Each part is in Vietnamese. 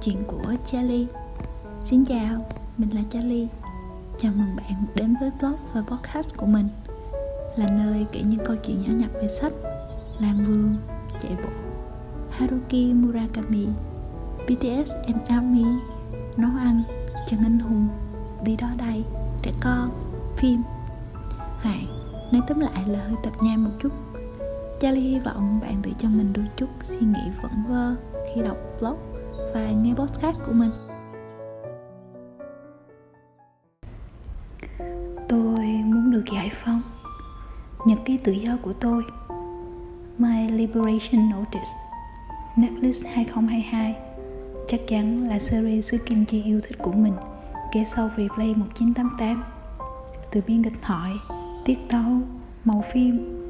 Chuyện của Charlie. Xin chào, mình là Charlie. Chào mừng bạn đến với blog và podcast của mình. Là nơi kể những câu chuyện nhỏ nhặt về sách Làm vườn, chạy bộ Haruki Murakami BTS and ARMY Nấu ăn, chân anh hùng Đi đó đây, trẻ con, phim. Hãy nói tóm lại là hơi tập nhai một chút. Charlie hy vọng bạn tự cho mình đôi chút suy nghĩ vẩn vơ khi đọc blog và nghe podcast của mình. Tôi muốn được giải phóng nhật ký tự do của tôi. My Liberation Notice, Netflix 2022 chắc chắn là series xứ kim chi yêu thích của mình, kể sau replay 1988 từ biên kịch thoại tiết tấu, màu phim,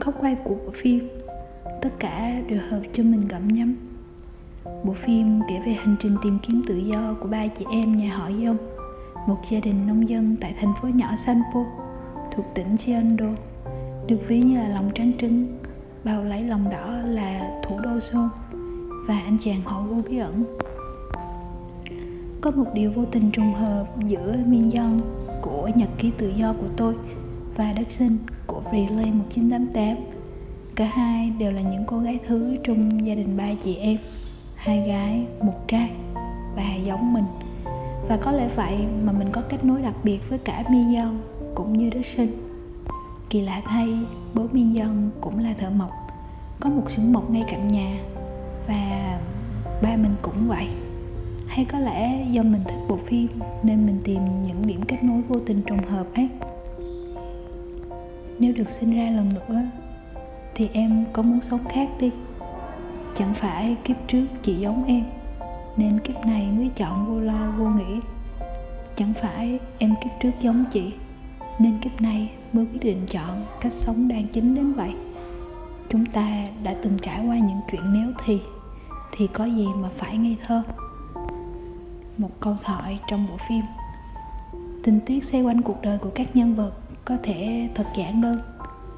góc quay của phim, tất cả đều hợp cho mình gặm nhấm bộ phim kể về hành trình tìm kiếm tự do của ba chị em nhà họ Yong, một gia đình nông dân tại thành phố nhỏ Sanpo thuộc tỉnh Jeondo, được ví như là lòng trắng trứng bao lấy lòng đỏ là thủ đô Seoul và anh chàng họ vô bí ẩn. Có một điều vô tình trùng hợp giữa miên dân của nhật ký tự do của tôi và đất sinh của Relay 1988 Cả hai đều là những cô gái thứ trong gia đình ba chị em. Hai gái, một trai và giống mình. Và có lẽ vậy mà mình có kết nối đặc biệt với cả Mi Dân cũng như đứa sinh. Kỳ lạ thay, bố Mi Dân cũng là thợ mộc Có một xưởng mộc ngay cạnh nhà Và ba mình cũng vậy. Hay có lẽ do mình thích bộ phim nên mình tìm những điểm kết nối vô tình trùng hợp ấy. Nếu được sinh ra lần nữa thì em có muốn sống khác đi chẳng phải kiếp trước chị giống em, nên kiếp này mới chọn vô lo vô nghĩ. Chẳng phải em kiếp trước giống chị, nên kiếp này mới quyết định chọn cách sống đang chính đến vậy. Chúng ta đã từng trải qua những chuyện nếu thì thì có gì mà phải ngây thơ? Một câu thoại trong bộ phim. Tình tiết xoay quanh cuộc đời của các nhân vật có thể thật giản đơn,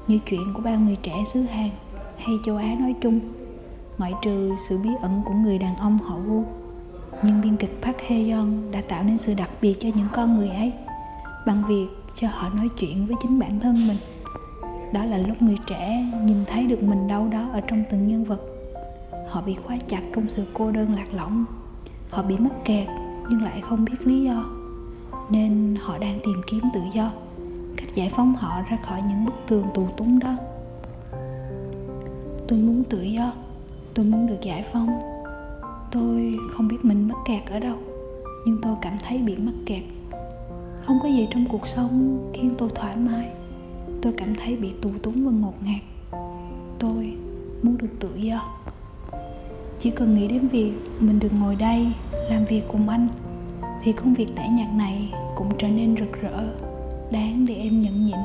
như chuyện của ba người trẻ xứ Hàn hay châu Á nói chung ngoại trừ sự bí ẩn của người đàn ông họ Wu nhưng biên kịch Park Hae Young đã tạo nên sự đặc biệt cho những con người ấy, bằng việc cho họ nói chuyện với chính bản thân mình. Đó là lúc người trẻ nhìn thấy được mình đâu đó ở trong từng nhân vật. Họ bị khóa chặt trong sự cô đơn lạc lõng. Họ bị mắc kẹt, nhưng lại không biết lý do. Nên họ đang tìm kiếm tự do, cách giải phóng họ ra khỏi những bức tường tù túng đó. Tôi muốn tự do tôi muốn được giải phóng. Tôi không biết mình mắc kẹt ở đâu, nhưng tôi cảm thấy bị mắc kẹt. Không có gì trong cuộc sống khiến tôi thoải mái. Tôi cảm thấy bị tù túng và ngột ngạt. Tôi muốn được tự do. Chỉ cần nghĩ đến việc mình được ngồi đây làm việc cùng anh, thì công việc tẻ nhạc này cũng trở nên rực rỡ, đáng để em nhận nhịn.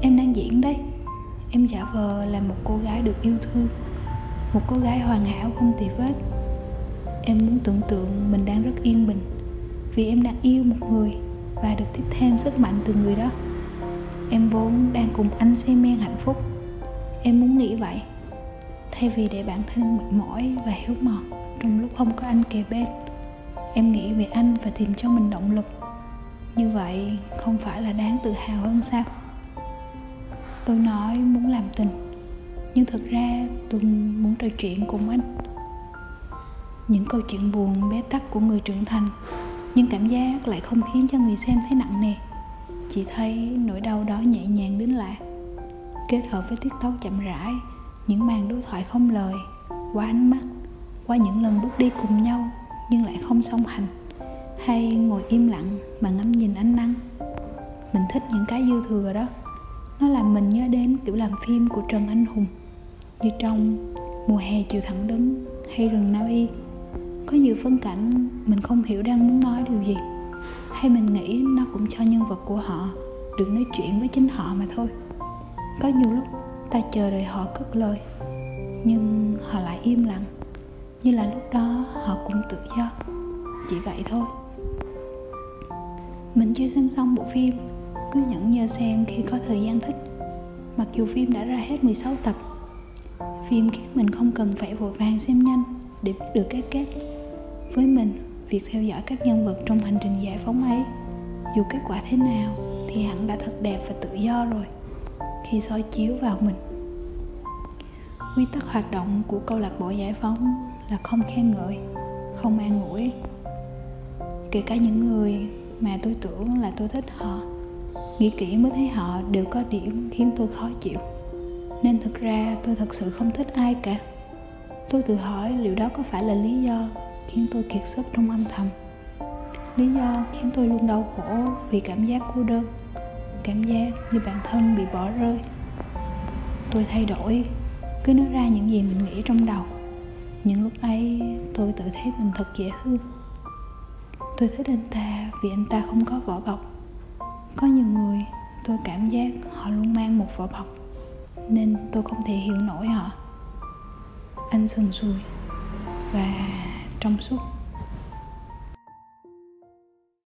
Em đang diễn đấy. Em giả vờ là một cô gái được yêu thương một cô gái hoàn hảo không tì vết. Em muốn tưởng tượng mình đang rất yên bình, vì em đang yêu một người và được tiếp thêm sức mạnh từ người đó. Em vốn đang cùng anh say men hạnh phúc. Em muốn nghĩ vậy, thay vì để bản thân mệt mỏi và hiếu mòn trong lúc không có anh kề bên. Em nghĩ về anh và tìm cho mình động lực. Như vậy không phải là đáng tự hào hơn sao? Tôi nói muốn làm tình nhưng thực ra tôi muốn trò chuyện cùng anh. Những câu chuyện buồn, bế tắc của người trưởng thành, nhưng cảm giác lại không khiến cho người xem thấy nặng nề. Chỉ thấy nỗi đau đó nhẹ nhàng đến lạ. Kết hợp với tiết tấu chậm rãi, những màn đối thoại không lời, qua ánh mắt, qua những lần bước đi cùng nhau, nhưng lại không song hành. Hay ngồi im lặng mà ngắm nhìn ánh nắng. Mình thích những cái dư thừa đó. Nó làm mình nhớ đến kiểu làm phim của trần anh hùng như trong mùa hè chiều thẳng đứng hay rừng na uy có nhiều phân cảnh mình không hiểu đang muốn nói điều gì. Hay mình nghĩ nó cũng cho nhân vật của họ được nói chuyện với chính họ mà thôi. Có nhiều lúc ta chờ đợi họ cất lời, nhưng họ lại im lặng, như là lúc đó họ cũng tự do. Chỉ vậy thôi. Mình chưa xem xong bộ phim, cứ nhẫn nhơ xem khi có thời gian thích. Mặc dù phim đã ra hết 16 tập phim khiến mình không cần phải vội vàng xem nhanh để biết được cái kết. Với mình, việc theo dõi các nhân vật trong hành trình giải phóng ấy, dù kết quả thế nào thì hẳn đã thật đẹp và tự do rồi, khi soi chiếu vào mình. Quy tắc hoạt động của câu lạc bộ giải phóng là không khen ngợi, không an ủi. Kể cả những người mà tôi tưởng là tôi thích họ, nghĩ kỹ mới thấy họ đều có điểm khiến tôi khó chịu nên thực ra tôi thật sự không thích ai cả. Tôi tự hỏi liệu đó có phải là lý do khiến tôi kiệt sức trong âm thầm. Lý do khiến tôi luôn đau khổ vì cảm giác cô đơn, cảm giác như bản thân bị bỏ rơi. Tôi thay đổi, cứ nói ra những gì mình nghĩ trong đầu. Những lúc ấy, tôi tự thấy mình thật dễ thương. Tôi thích anh ta vì anh ta không có vỏ bọc. Có nhiều người, tôi cảm giác họ luôn mang một vỏ bọc nên tôi không thể hiểu nổi họ anh sần sùi và trong suốt.